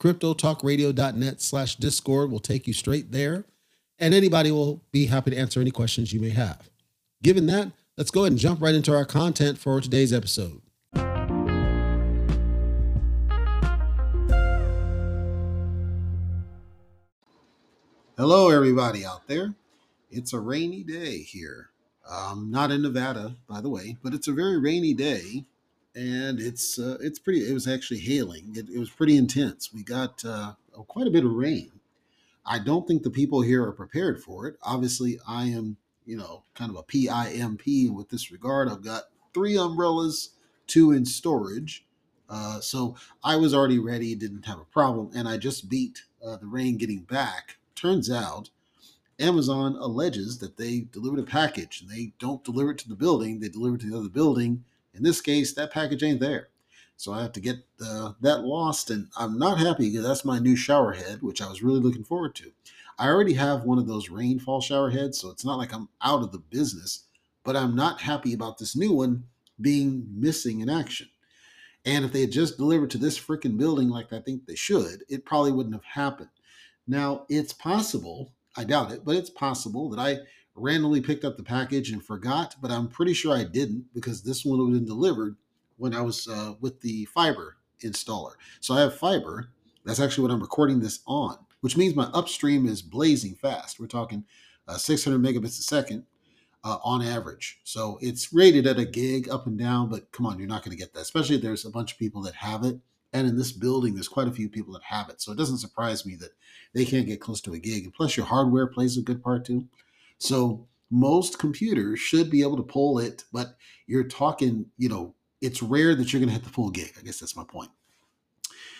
cryptotalkradio.net slash discord will take you straight there. And anybody will be happy to answer any questions you may have. Given that let's go ahead and jump right into our content for today's episode. Hello everybody out there. It's a rainy day here. Um, not in nevada by the way but it's a very rainy day and it's uh, it's pretty. It was actually hailing. It, it was pretty intense. We got uh, quite a bit of rain. I don't think the people here are prepared for it. Obviously, I am you know kind of a PIMP with this regard. I've got three umbrellas, two in storage. Uh, so I was already ready, didn't have a problem, and I just beat uh, the rain getting back. Turns out Amazon alleges that they delivered a package and they don't deliver it to the building, they deliver it to the other building in this case, that package ain't there. So I have to get uh, that lost, and I'm not happy because that's my new shower head, which I was really looking forward to. I already have one of those rainfall shower heads, so it's not like I'm out of the business, but I'm not happy about this new one being missing in action. And if they had just delivered to this freaking building like I think they should, it probably wouldn't have happened. Now, it's possible, I doubt it, but it's possible that I randomly picked up the package and forgot, but I'm pretty sure I didn't because this one would have been delivered when I was uh, with the fiber installer. So I have fiber. That's actually what I'm recording this on, which means my upstream is blazing fast. We're talking uh, 600 megabits a second uh, on average. So it's rated at a gig up and down, but come on, you're not going to get that, especially if there's a bunch of people that have it. And in this building, there's quite a few people that have it. So it doesn't surprise me that they can't get close to a gig. And plus, your hardware plays a good part too. So most computers should be able to pull it, but you're talking, you know, it's rare that you're going to hit the full gig. I guess that's my point.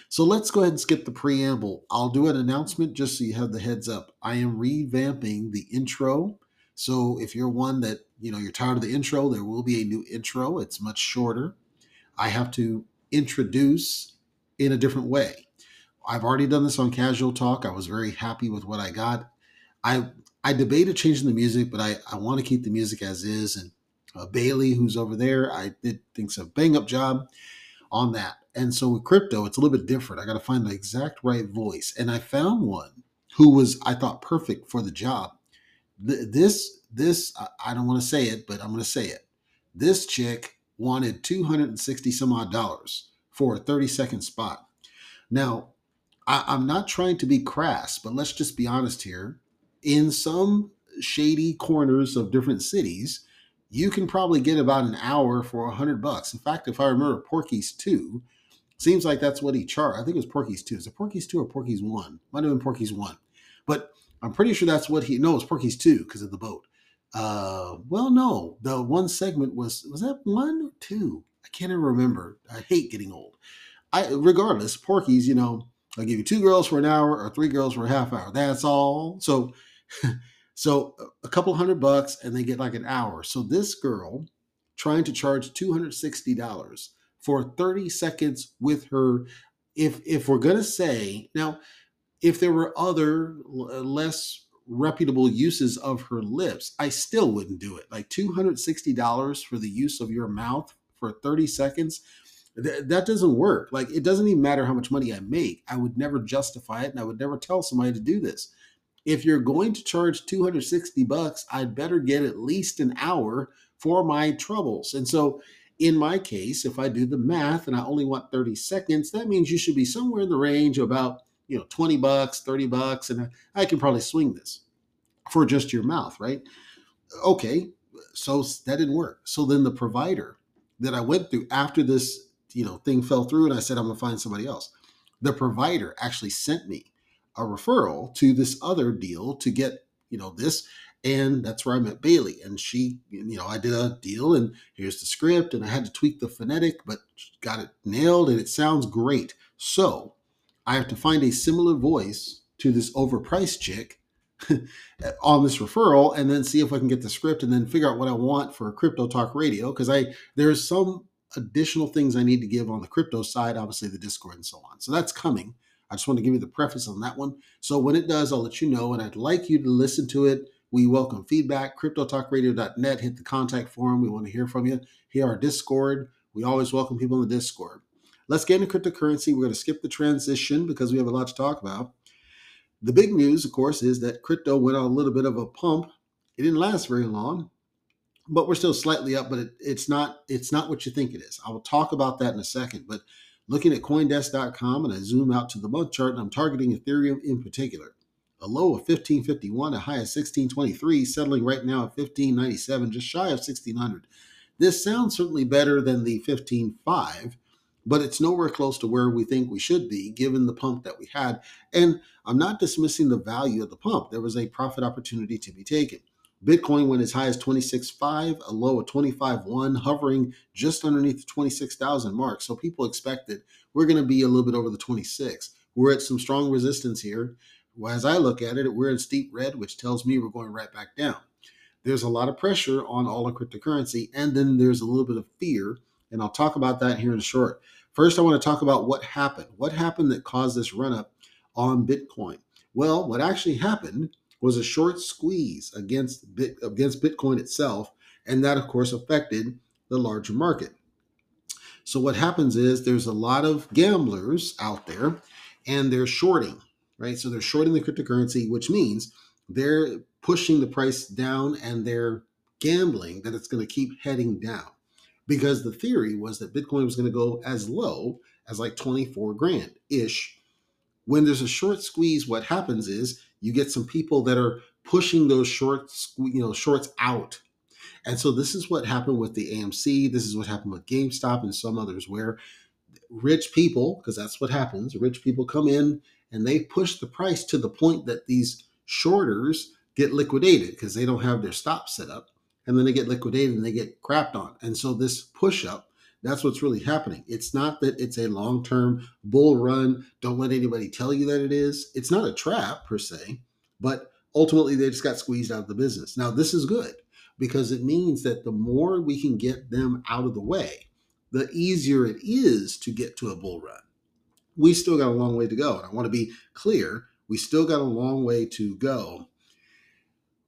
So let's go ahead and skip the preamble. I'll do an announcement just so you have the heads up. I am revamping the intro. So if you're one that, you know, you're tired of the intro, there will be a new intro. It's much shorter. I have to introduce in a different way. I've already done this on Casual Talk. I was very happy with what I got. I I debated changing the music, but I, I want to keep the music as is. And uh, Bailey, who's over there, I did thinks a bang up job on that. And so with crypto, it's a little bit different. I got to find the exact right voice, and I found one who was I thought perfect for the job. This this I don't want to say it, but I'm going to say it. This chick wanted 260 some odd dollars for a 30 second spot. Now, I, I'm not trying to be crass, but let's just be honest here in some shady corners of different cities, you can probably get about an hour for a hundred bucks. In fact, if I remember Porky's two, seems like that's what he charged. I think it was Porky's two. Is it Porky's two or Porky's one? Might have been Porky's one, but I'm pretty sure that's what he. No, it's Porky's two because of the boat. Uh, well, no, the one segment was was that one or two? I can't even remember. I hate getting old. I regardless, Porky's. You know, I'll give you two girls for an hour or three girls for a half hour. That's all. So so a couple hundred bucks and they get like an hour. So this girl trying to charge $260 for 30 seconds with her if if we're going to say now if there were other less reputable uses of her lips, I still wouldn't do it. Like $260 for the use of your mouth for 30 seconds, th- that doesn't work. Like it doesn't even matter how much money I make. I would never justify it and I would never tell somebody to do this. If you're going to charge 260 bucks, I'd better get at least an hour for my troubles. And so in my case, if I do the math and I only want 30 seconds, that means you should be somewhere in the range of about, you know, 20 bucks, 30 bucks, and I, can probably swing this for just your mouth, right? Okay, so that didn't work. So then the provider that I went through after this, you know, thing fell through and I said I'm gonna find somebody else. The provider actually sent me a referral to this other deal to get, you know, this and that's where I met Bailey. And she, you know, I did a deal, and here's the script, and I had to tweak the phonetic, but got it nailed, and it sounds great. So I have to find a similar voice to this overpriced chick on this referral, and then see if I can get the script, and then figure out what I want for a crypto talk radio because I there's some additional things I need to give on the crypto side, obviously the Discord and so on. So that's coming. I just want to give you the preface on that one. So when it does, I'll let you know, and I'd like you to listen to it we welcome feedback. CryptoTalkRadio.net. Hit the contact form. We want to hear from you. Here our Discord. We always welcome people in the Discord. Let's get into cryptocurrency. We're going to skip the transition because we have a lot to talk about. The big news, of course, is that crypto went on a little bit of a pump. It didn't last very long, but we're still slightly up. But it, it's not it's not what you think it is. I will talk about that in a second. But looking at CoinDesk.com and I zoom out to the month chart, and I'm targeting Ethereum in particular a low of 1551, a high of 1623, settling right now at 1597, just shy of 1600. This sounds certainly better than the 155, but it's nowhere close to where we think we should be given the pump that we had. And I'm not dismissing the value of the pump. There was a profit opportunity to be taken. Bitcoin went as high as 26.5, a low of 25.1, hovering just underneath the 26,000 mark. So people expected we're going to be a little bit over the 26. We're at some strong resistance here. As I look at it, we're in steep red, which tells me we're going right back down. There's a lot of pressure on all of cryptocurrency, and then there's a little bit of fear, and I'll talk about that here in short. First, I want to talk about what happened. What happened that caused this run up on Bitcoin? Well, what actually happened was a short squeeze against Bit, against Bitcoin itself, and that of course affected the larger market. So what happens is there's a lot of gamblers out there and they're shorting right? So they're shorting the cryptocurrency, which means they're pushing the price down and they're gambling that it's going to keep heading down. Because the theory was that Bitcoin was going to go as low as like 24 grand ish. When there's a short squeeze, what happens is you get some people that are pushing those shorts, you know, shorts out. And so this is what happened with the AMC. This is what happened with GameStop and some others, where rich people, because that's what happens, rich people come in and they push the price to the point that these shorters get liquidated because they don't have their stop set up and then they get liquidated and they get crapped on and so this push up that's what's really happening it's not that it's a long-term bull run don't let anybody tell you that it is it's not a trap per se but ultimately they just got squeezed out of the business now this is good because it means that the more we can get them out of the way the easier it is to get to a bull run we still got a long way to go. And I want to be clear, we still got a long way to go.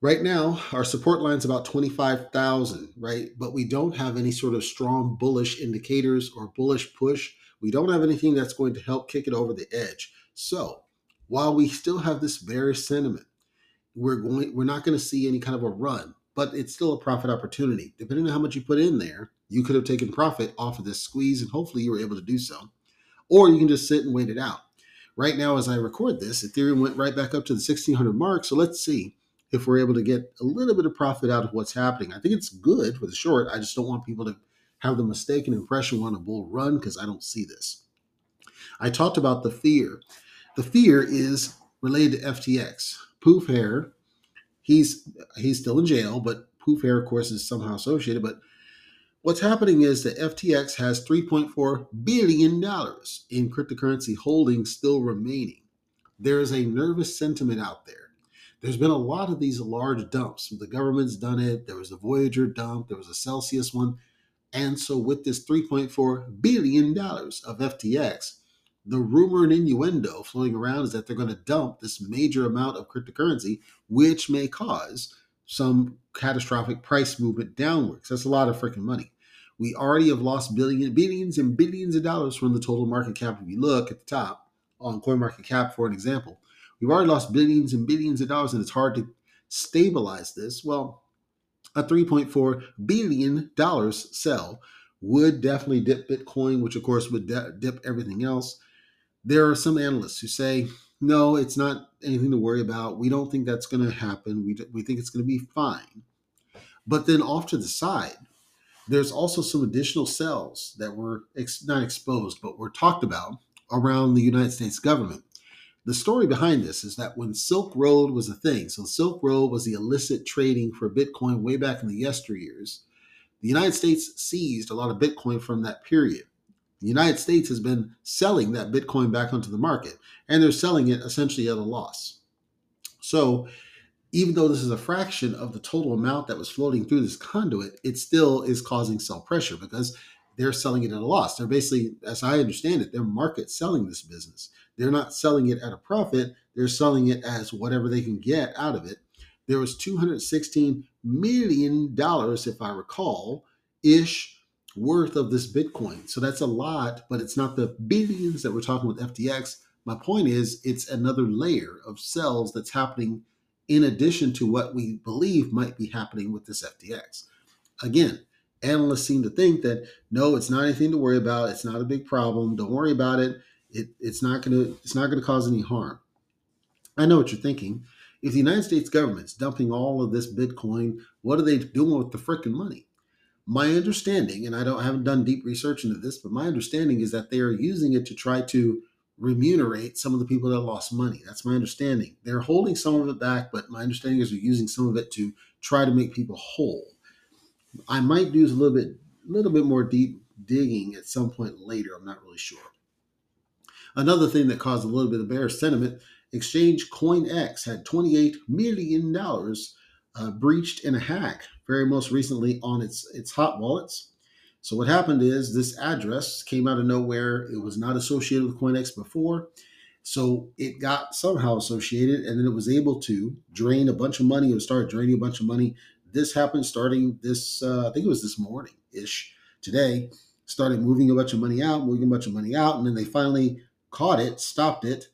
Right now, our support line is about 25,000, right? But we don't have any sort of strong bullish indicators or bullish push. We don't have anything that's going to help kick it over the edge. So, while we still have this bearish sentiment, we're going we're not going to see any kind of a run, but it's still a profit opportunity. Depending on how much you put in there, you could have taken profit off of this squeeze and hopefully you were able to do so or you can just sit and wait it out. Right now, as I record this, Ethereum went right back up to the 1600 mark. So let's see if we're able to get a little bit of profit out of what's happening. I think it's good for the short. I just don't want people to have the mistaken impression we're on a bull run because I don't see this. I talked about the fear. The fear is related to FTX. Poof Hair, he's he's still in jail, but Poof Hair, of course, is somehow associated. But What's happening is that FTX has $3.4 billion in cryptocurrency holdings still remaining. There is a nervous sentiment out there. There's been a lot of these large dumps. The government's done it. There was a Voyager dump, there was a Celsius one. And so, with this $3.4 billion of FTX, the rumor and innuendo floating around is that they're going to dump this major amount of cryptocurrency, which may cause some catastrophic price movement downwards. That's a lot of freaking money. We already have lost billion, billions and billions of dollars from the total market cap. If you look at the top on CoinMarketCap, for an example, we've already lost billions and billions of dollars, and it's hard to stabilize this. Well, a $3.4 billion sell would definitely dip Bitcoin, which of course would dip everything else. There are some analysts who say, no, it's not anything to worry about. We don't think that's going to happen. We, we think it's going to be fine. But then off to the side, there's also some additional cells that were ex- not exposed, but were talked about around the United States government. The story behind this is that when Silk Road was a thing, so Silk Road was the illicit trading for Bitcoin way back in the yesteryears, the United States seized a lot of Bitcoin from that period. The United States has been selling that Bitcoin back onto the market, and they're selling it essentially at a loss. So, even though this is a fraction of the total amount that was floating through this conduit, it still is causing sell pressure because they're selling it at a loss. They're basically, as I understand it, they're market selling this business. They're not selling it at a profit, they're selling it as whatever they can get out of it. There was $216 million, if I recall, ish worth of this Bitcoin. So that's a lot, but it's not the billions that we're talking with FTX. My point is, it's another layer of cells that's happening in addition to what we believe might be happening with this FTX. Again, analysts seem to think that no, it's not anything to worry about. It's not a big problem. Don't worry about it. It it's not gonna it's not gonna cause any harm. I know what you're thinking. If the United States government's dumping all of this Bitcoin, what are they doing with the freaking money? my understanding, and I don't I haven't done deep research into this, but my understanding is that they are using it to try to remunerate some of the people that lost money. That's my understanding. They're holding some of it back, but my understanding is they're using some of it to try to make people whole. I might do a little bit, a little bit more deep digging at some point later. I'm not really sure. Another thing that caused a little bit of bearish sentiment: Exchange CoinEx had 28 million dollars uh, breached in a hack, very most recently on its its hot wallets. So what happened is this address came out of nowhere. It was not associated with CoinEx before. So it got somehow associated, and then it was able to drain a bunch of money. It start draining a bunch of money. This happened starting this, uh, I think it was this morning ish today. Started moving a bunch of money out, moving a bunch of money out, and then they finally caught it, stopped it,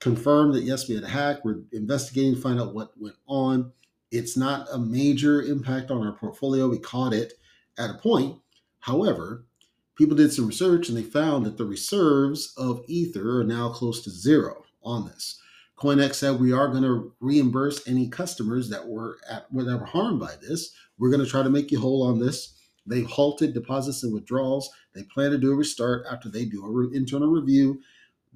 confirmed that yes, we had a hack. We're investigating, to find out what went on. It's not a major impact on our portfolio. We caught it at a point. However, people did some research and they found that the reserves of Ether are now close to zero on this. CoinEx said we are going to reimburse any customers that were at that were harmed by this. We're going to try to make you whole on this. They halted deposits and withdrawals. They plan to do a restart after they do an internal review.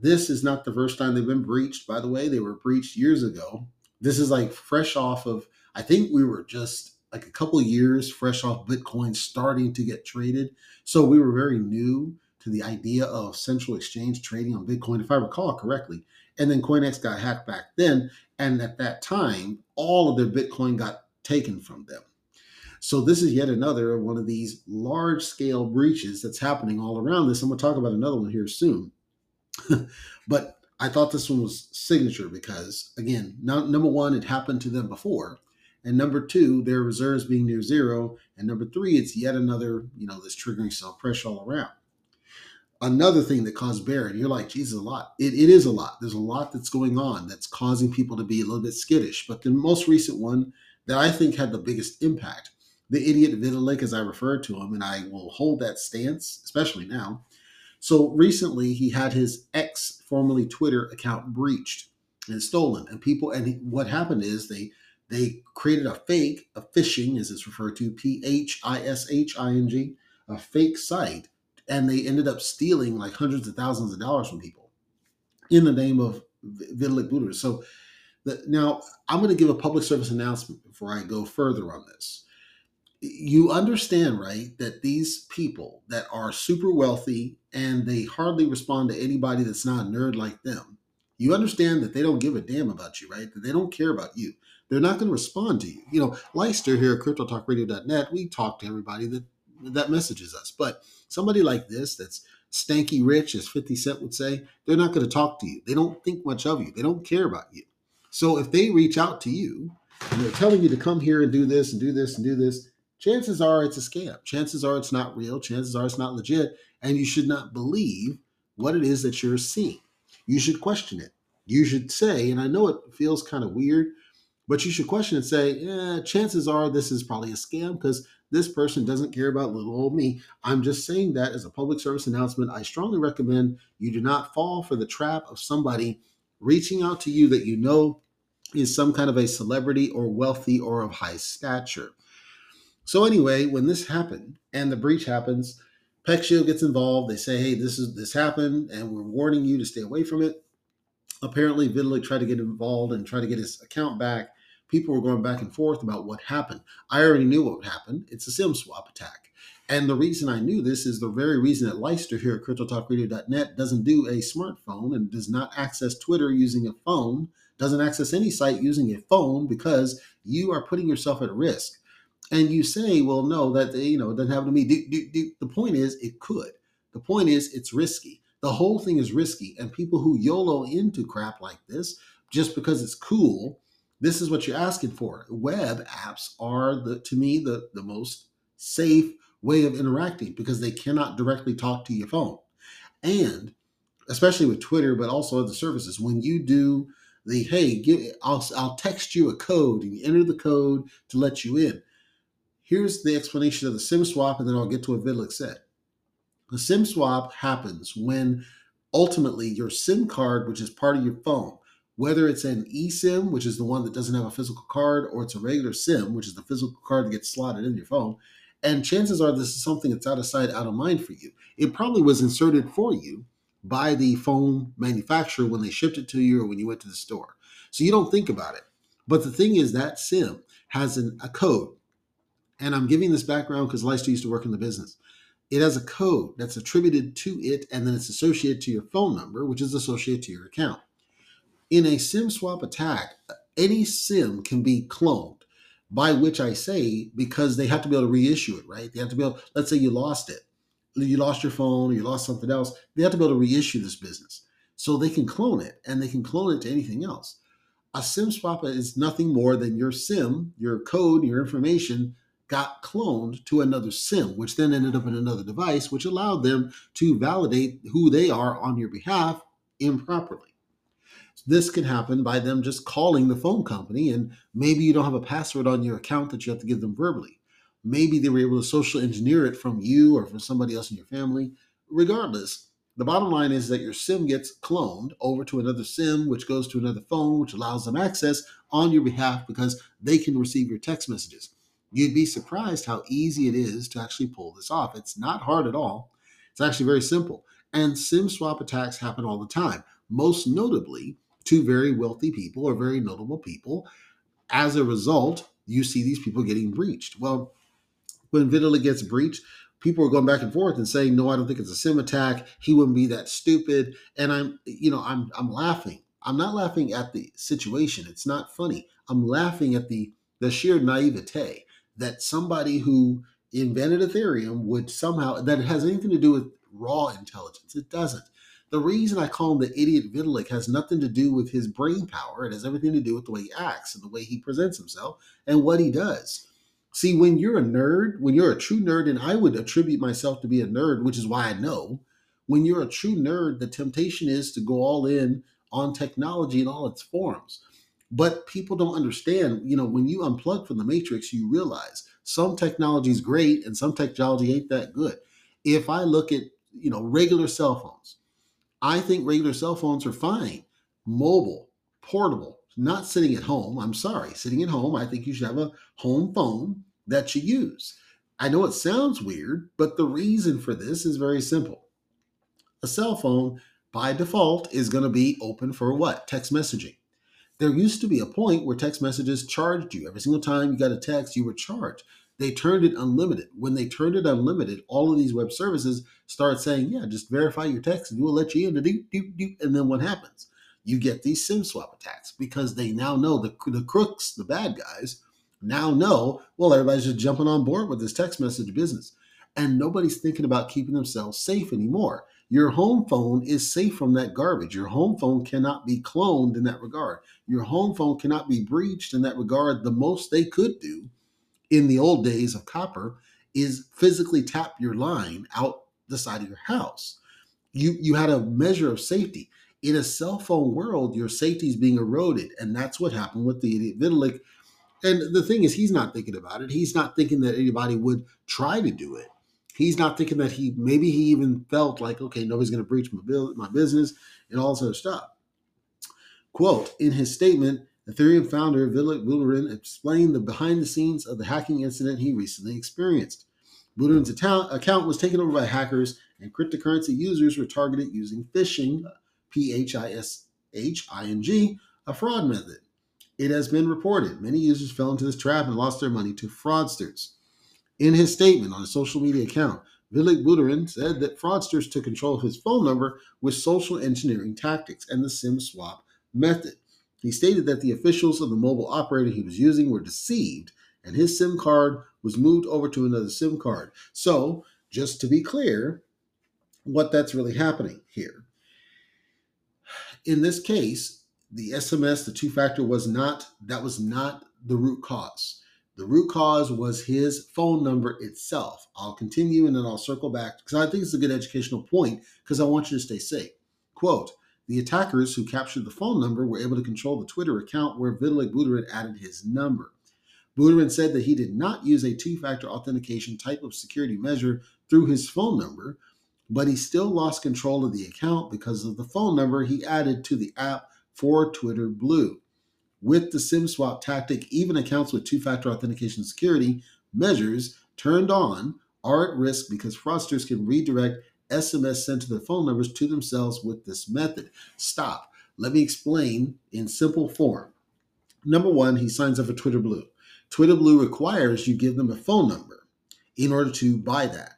This is not the first time they've been breached. By the way, they were breached years ago. This is like fresh off of I think we were just like a couple years fresh off Bitcoin starting to get traded. So we were very new to the idea of central exchange trading on Bitcoin, if I recall correctly. And then CoinEx got hacked back then. And at that time, all of their Bitcoin got taken from them. So this is yet another one of these large scale breaches that's happening all around this. I'm going to talk about another one here soon. but I thought this one was signature because, again, number one, it happened to them before. And number two, their reserves being near zero. And number three, it's yet another, you know, this triggering sell pressure all around. Another thing that caused bear, and you're like, Jesus, a lot. It, it is a lot. There's a lot that's going on that's causing people to be a little bit skittish. But the most recent one that I think had the biggest impact, the idiot Vitalik, as I referred to him, and I will hold that stance, especially now. So recently, he had his ex, formerly Twitter, account breached and stolen. And people, and what happened is they they created a fake, a phishing, as it's referred to, P H I S H I N G, a fake site, and they ended up stealing like hundreds of thousands of dollars from people in the name of Vitalik Buterin. So the, now I'm going to give a public service announcement before I go further on this. You understand, right, that these people that are super wealthy and they hardly respond to anybody that's not a nerd like them. You understand that they don't give a damn about you, right? That they don't care about you they're not going to respond to you. You know, Leister here at CryptoTalkRadio.net, we talk to everybody that that messages us. But somebody like this, that's stanky rich, as 50 Cent would say, they're not going to talk to you. They don't think much of you. They don't care about you. So if they reach out to you and they're telling you to come here and do this and do this and do this, chances are it's a scam. Chances are it's not real. Chances are it's not legit. And you should not believe what it is that you're seeing. You should question it. You should say, and I know it feels kind of weird, but you should question and say, yeah, chances are this is probably a scam because this person doesn't care about little old me. I'm just saying that as a public service announcement. I strongly recommend you do not fall for the trap of somebody reaching out to you that you know is some kind of a celebrity or wealthy or of high stature. So anyway, when this happened and the breach happens, PeckShield gets involved. They say, "Hey, this is this happened, and we're warning you to stay away from it." Apparently, Vitalik tried to get involved and try to get his account back. People were going back and forth about what happened. I already knew what happened. It's a SIM swap attack. And the reason I knew this is the very reason that Leister here at CryptoTalkRadio.net doesn't do a smartphone and does not access Twitter using a phone, doesn't access any site using a phone because you are putting yourself at risk. And you say, well, no, that you know, it doesn't happen to me. Do, do, do. The point is, it could. The point is, it's risky. The whole thing is risky. And people who YOLO into crap like this, just because it's cool, this is what you're asking for. Web apps are the to me the, the most safe way of interacting because they cannot directly talk to your phone. And especially with Twitter, but also other services, when you do the hey, give, I'll, I'll text you a code and you enter the code to let you in. Here's the explanation of the SIM swap, and then I'll get to what Vitalik said. The SIM swap happens when ultimately your SIM card, which is part of your phone, whether it's an eSIM, which is the one that doesn't have a physical card, or it's a regular SIM, which is the physical card that gets slotted in your phone, and chances are this is something that's out of sight, out of mind for you. It probably was inserted for you by the phone manufacturer when they shipped it to you or when you went to the store. So you don't think about it. But the thing is, that SIM has an, a code. And I'm giving this background because Leister used to work in the business. It has a code that's attributed to it, and then it's associated to your phone number, which is associated to your account. In a SIM swap attack, any SIM can be cloned by which I say because they have to be able to reissue it, right? They have to be able, let's say you lost it, you lost your phone, or you lost something else, they have to be able to reissue this business. So they can clone it and they can clone it to anything else. A SIM swap is nothing more than your SIM, your code, your information got cloned to another SIM, which then ended up in another device, which allowed them to validate who they are on your behalf improperly. This can happen by them just calling the phone company, and maybe you don't have a password on your account that you have to give them verbally. Maybe they were able to social engineer it from you or from somebody else in your family. Regardless, the bottom line is that your SIM gets cloned over to another SIM, which goes to another phone, which allows them access on your behalf because they can receive your text messages. You'd be surprised how easy it is to actually pull this off. It's not hard at all. It's actually very simple. And SIM swap attacks happen all the time, most notably to very wealthy people or very notable people. As a result, you see these people getting breached. Well, when Vitalik gets breached, people are going back and forth and saying, "No, I don't think it's a sim attack. He wouldn't be that stupid." And I'm, you know, I'm I'm laughing. I'm not laughing at the situation. It's not funny. I'm laughing at the the sheer naivete that somebody who invented Ethereum would somehow that has anything to do with raw intelligence. It doesn't. The reason I call him the idiot Vitalik has nothing to do with his brain power. It has everything to do with the way he acts and the way he presents himself and what he does. See, when you're a nerd, when you're a true nerd, and I would attribute myself to be a nerd, which is why I know, when you're a true nerd, the temptation is to go all in on technology in all its forms. But people don't understand, you know, when you unplug from the matrix, you realize some technology is great and some technology ain't that good. If I look at, you know, regular cell phones, I think regular cell phones are fine, mobile, portable, not sitting at home. I'm sorry, sitting at home, I think you should have a home phone that you use. I know it sounds weird, but the reason for this is very simple. A cell phone, by default, is going to be open for what? Text messaging. There used to be a point where text messages charged you. Every single time you got a text, you were charged. They turned it unlimited. When they turned it unlimited, all of these web services start saying, yeah, just verify your text and we'll let you in. And then what happens? You get these SIM swap attacks because they now know the, the crooks, the bad guys, now know, well, everybody's just jumping on board with this text message business. And nobody's thinking about keeping themselves safe anymore. Your home phone is safe from that garbage. Your home phone cannot be cloned in that regard. Your home phone cannot be breached in that regard. The most they could do in the old days of copper is physically tap your line out the side of your house. You you had a measure of safety. In a cell phone world, your safety is being eroded, and that's what happened with the idiot Vitalik. And the thing is, he's not thinking about it. He's not thinking that anybody would try to do it. He's not thinking that he maybe he even felt like, okay, nobody's going to breach my my business, and all this other stuff. Quote in his statement, Ethereum founder Vitalik Buterin explained the behind the scenes of the hacking incident he recently experienced. Buterin's account was taken over by hackers, and cryptocurrency users were targeted using phishing, P H I S H I N G, a fraud method. It has been reported many users fell into this trap and lost their money to fraudsters. In his statement on a social media account, Vitalik Buterin said that fraudsters took control of his phone number with social engineering tactics and the SIM swap method. He stated that the officials of the mobile operator he was using were deceived and his SIM card was moved over to another SIM card. So, just to be clear, what that's really happening here. In this case, the SMS, the two factor was not, that was not the root cause. The root cause was his phone number itself. I'll continue and then I'll circle back because I think it's a good educational point because I want you to stay safe. Quote, the attackers who captured the phone number were able to control the Twitter account where Vitalik Buterin added his number. Buterin said that he did not use a two factor authentication type of security measure through his phone number, but he still lost control of the account because of the phone number he added to the app for Twitter Blue. With the SIM swap tactic, even accounts with two factor authentication security measures turned on are at risk because fraudsters can redirect SMS sent to their phone numbers to themselves with this method. Stop. Let me explain in simple form. Number one, he signs up for Twitter Blue. Twitter Blue requires you give them a phone number in order to buy that.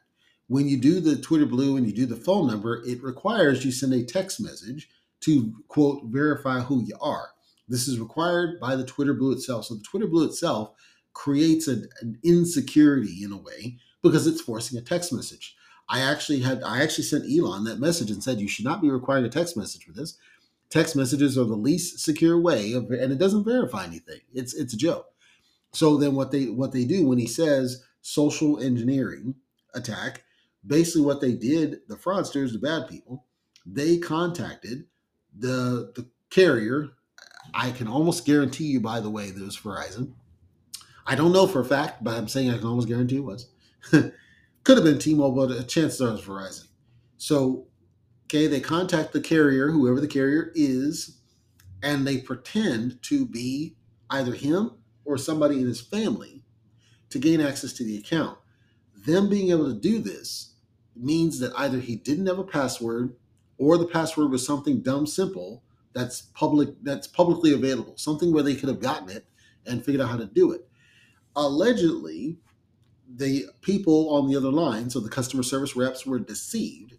When you do the Twitter Blue and you do the phone number, it requires you send a text message to quote verify who you are. This is required by the Twitter Blue itself. So the Twitter Blue itself creates an insecurity in a way because it's forcing a text message. I actually had I actually sent Elon that message and said you should not be requiring a text message for this. Text messages are the least secure way of, and it doesn't verify anything. It's it's a joke. So then what they what they do when he says social engineering attack, basically what they did, the fraudsters, the bad people, they contacted the the carrier. I can almost guarantee you, by the way, that it was Verizon. I don't know for a fact, but I'm saying I can almost guarantee it was. Could have been T-Mobile, but a chances are it's Verizon. So, okay, they contact the carrier, whoever the carrier is, and they pretend to be either him or somebody in his family to gain access to the account. Them being able to do this means that either he didn't have a password or the password was something dumb simple that's public that's publicly available, something where they could have gotten it and figured out how to do it. Allegedly, the people on the other line, so the customer service reps, were deceived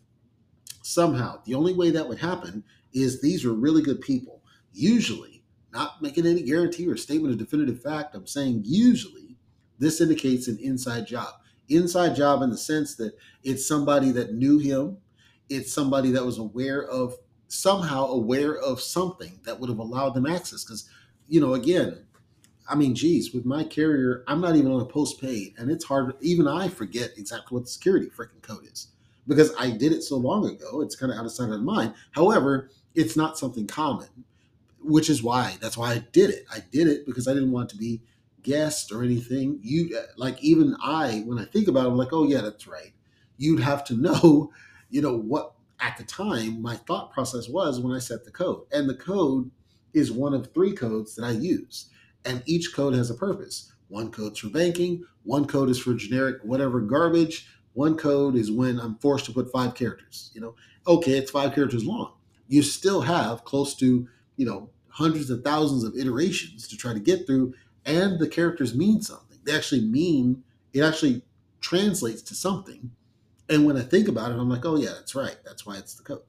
somehow. The only way that would happen is these were really good people. Usually, not making any guarantee or statement of definitive fact, I'm saying usually this indicates an inside job. Inside job in the sense that it's somebody that knew him, it's somebody that was aware of somehow aware of something that would have allowed them access. Because, you know, again, I mean, geez, with my carrier, I'm not even on a postpaid, and it's hard. Even I forget exactly what the security freaking code is because I did it so long ago. It's kind of out of sight, out of mind. However, it's not something common, which is why that's why I did it. I did it because I didn't want to be guessed or anything. You uh, like even I, when I think about it, I'm like, oh yeah, that's right. You'd have to know, you know, what at the time my thought process was when I set the code, and the code is one of three codes that I use and each code has a purpose. One code's for banking, one code is for generic whatever garbage, one code is when I'm forced to put five characters. You know, okay, it's five characters long. You still have close to, you know, hundreds of thousands of iterations to try to get through, and the characters mean something. They actually mean it actually translates to something. And when I think about it, I'm like, oh yeah, that's right. That's why it's the code.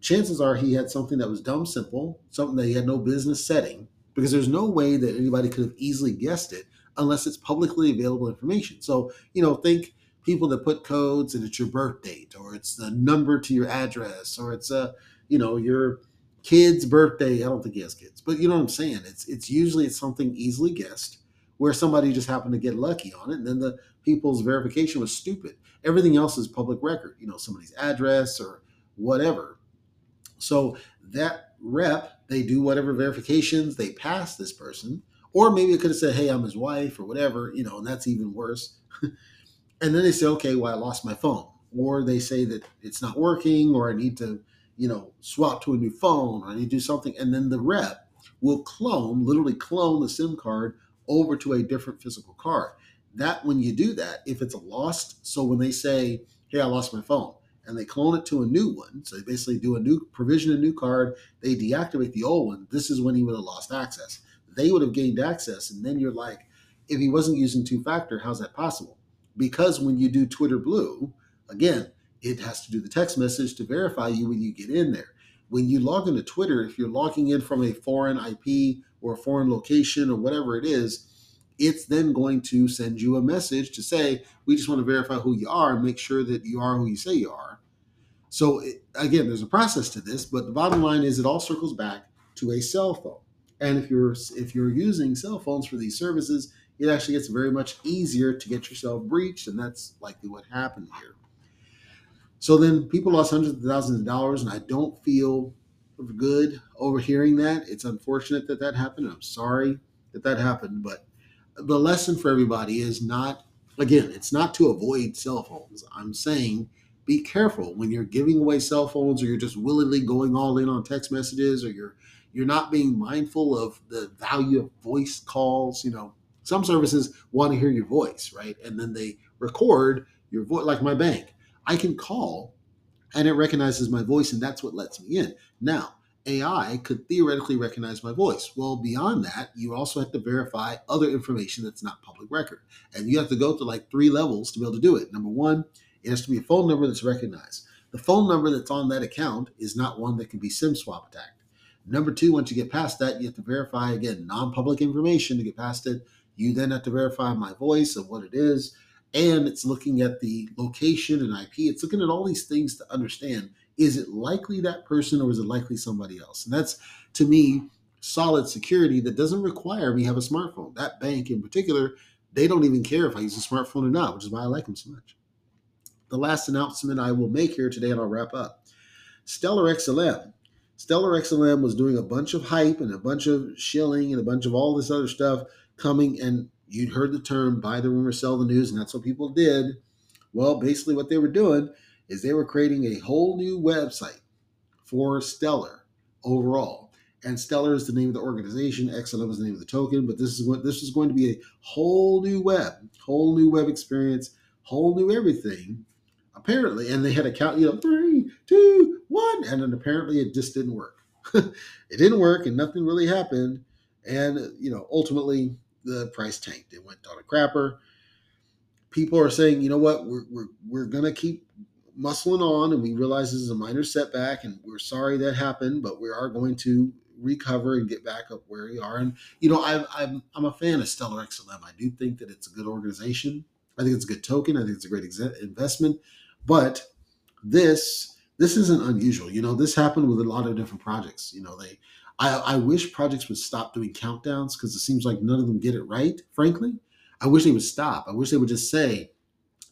Chances are he had something that was dumb simple, something that he had no business setting, because there's no way that anybody could have easily guessed it unless it's publicly available information. So, you know, think people that put codes and it's your birth date or it's the number to your address or it's a you know your kid's birthday. I don't think he has kids, but you know what I'm saying. It's it's usually it's something easily guessed where somebody just happened to get lucky on it, and then the people's verification was stupid. Everything else is public record. You know somebody's address or whatever. So that rep, they do whatever verifications they pass this person, or maybe it could have said, "Hey, I'm his wife" or whatever. You know, and that's even worse. and then they say, "Okay, well, I lost my phone," or they say that it's not working, or I need to you know, swap to a new phone or you do something, and then the rep will clone, literally clone the SIM card over to a different physical card. That when you do that, if it's a lost, so when they say, "Hey, I lost my phone," and they clone it to a new one, so they basically do a new provision a new card, they deactivate the old one. This is when he would have lost access. They would have gained access, and then you're like, if he wasn't using two factor, how's that possible? Because when you do Twitter Blue, again, it has to do the text message to verify you when you get in there. When you log into Twitter, if you're logging in from a foreign IP or a foreign location or whatever it is, it's then going to send you a message to say, we just want to verify who you are and make sure that you are who you say you are. So, again, there's a process to this, but the bottom line is it all circles back to a cell phone. And if you're if you're using cell phones for these services, it actually gets very much easier to get yourself breached, and that's likely what happened here. So then people lost hundreds of thousands of dollars, and I don't feel good overhearing that. It's unfortunate that that happened. I'm sorry that that happened, but the lesson for everybody is not, again, it's not to avoid cell phones. I'm saying be careful when you're giving away cell phones or you're just willingly going all in on text messages or you're you're not being mindful of the value of voice calls you know some services want to hear your voice right and then they record your voice like my bank I can call and it recognizes my voice, and that's what lets me in. Now, AI could theoretically recognize my voice. Well, beyond that, you also have to verify other information that's not public record. And you have to go to like three levels to be able to do it. Number one, it has to be a phone number that's recognized. The phone number that's on that account is not one that can be SIM swap attacked. Number two, once you get past that, you have to verify again non public information to get past it. You then have to verify my voice of what it is and it's looking at the location and IP. It's looking at all these things to understand is it likely that person or is it likely somebody else? And that's to me solid security that doesn't require me have a smartphone. That bank in particular, they don't even care if I use a smartphone or not, which is why I like them so much. The last announcement I will make here today, and I'll wrap up. Stellar XLM. Stellar XLM was doing a bunch of hype and a bunch of shilling and a bunch of all this other stuff coming and you'd heard the term buy the rumor, sell the news, and that's what people did. Well, basically, what they were doing is they were creating a whole new website for Stellar overall. And Stellar is the name of the organization. XLM is the name of the token. But this is what this is going to be a whole new web, whole new web experience, whole new everything. Apparently, and they had a count, you know, three, two, one, and then apparently it just didn't work. it didn't work, and nothing really happened. And you know, ultimately, the price tanked. It went on a crapper. People are saying, you know what, we're, we're, we're to keep muscling on, and we realize this is a minor setback, and we're sorry that happened, but we are going to recover and get back up where we are. And you know, I, I'm I'm a fan of Stellar XLM. I do think that it's a good organization. I think it's a good token. I think it's a great ex- investment. But this this isn't unusual. You know, this happened with a lot of different projects. You know, they I, I wish projects would stop doing countdowns because it seems like none of them get it right, frankly. I wish they would stop. I wish they would just say,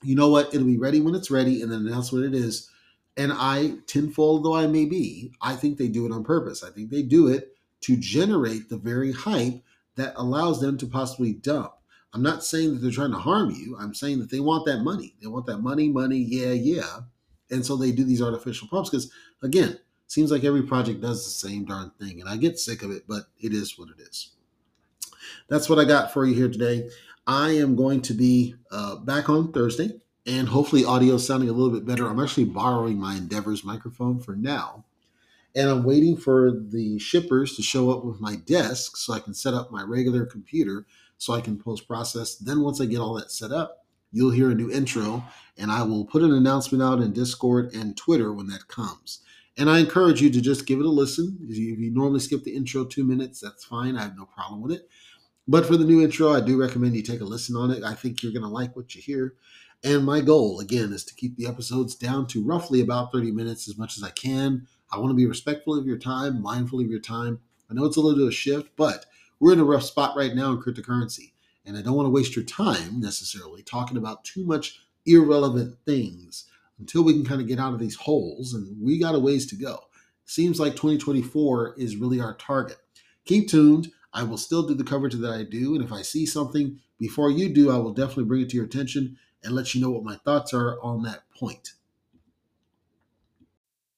you know what, it'll be ready when it's ready, and then announce what it is. And I, tenfold though I may be, I think they do it on purpose. I think they do it to generate the very hype that allows them to possibly dump. I'm not saying that they're trying to harm you. I'm saying that they want that money. They want that money, money, yeah, yeah. And so they do these artificial pumps because, again, Seems like every project does the same darn thing, and I get sick of it, but it is what it is. That's what I got for you here today. I am going to be uh, back on Thursday, and hopefully, audio sounding a little bit better. I'm actually borrowing my Endeavors microphone for now, and I'm waiting for the shippers to show up with my desk so I can set up my regular computer so I can post process. Then, once I get all that set up, you'll hear a new intro, and I will put an announcement out in Discord and Twitter when that comes. And I encourage you to just give it a listen. If you normally skip the intro two minutes, that's fine. I have no problem with it. But for the new intro, I do recommend you take a listen on it. I think you're going to like what you hear. And my goal, again, is to keep the episodes down to roughly about 30 minutes as much as I can. I want to be respectful of your time, mindful of your time. I know it's a little bit of a shift, but we're in a rough spot right now in cryptocurrency. And I don't want to waste your time necessarily talking about too much irrelevant things until we can kind of get out of these holes. And we got a ways to go. Seems like 2024 is really our target. Keep tuned. I will still do the coverage that I do. And if I see something before you do, I will definitely bring it to your attention and let you know what my thoughts are on that point.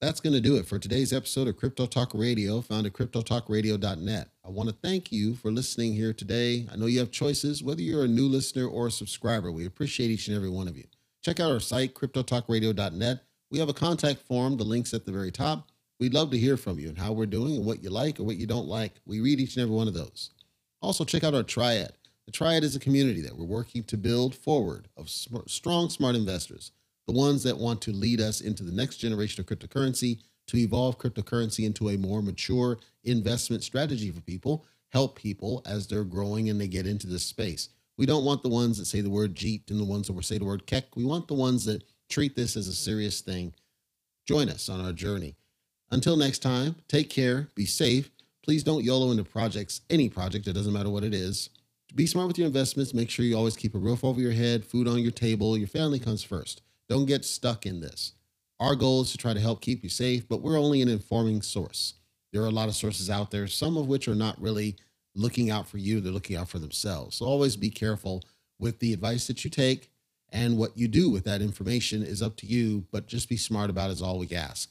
That's going to do it for today's episode of Crypto Talk Radio, found at cryptotalkradio.net. I want to thank you for listening here today. I know you have choices, whether you're a new listener or a subscriber. We appreciate each and every one of you. Check out our site, cryptotalkradio.net. We have a contact form, the link's at the very top. We'd love to hear from you and how we're doing and what you like or what you don't like. We read each and every one of those. Also, check out our Triad. The Triad is a community that we're working to build forward of strong, smart investors the ones that want to lead us into the next generation of cryptocurrency, to evolve cryptocurrency into a more mature investment strategy for people, help people as they're growing and they get into this space. We don't want the ones that say the word JEET and the ones that say the word KEK. We want the ones that treat this as a serious thing. Join us on our journey. Until next time, take care, be safe. Please don't YOLO into projects, any project, it doesn't matter what it is. Be smart with your investments. Make sure you always keep a roof over your head, food on your table. Your family comes first. Don't get stuck in this. Our goal is to try to help keep you safe, but we're only an informing source. There are a lot of sources out there, some of which are not really looking out for you, they're looking out for themselves. So always be careful with the advice that you take and what you do with that information is up to you, but just be smart about it is all we ask.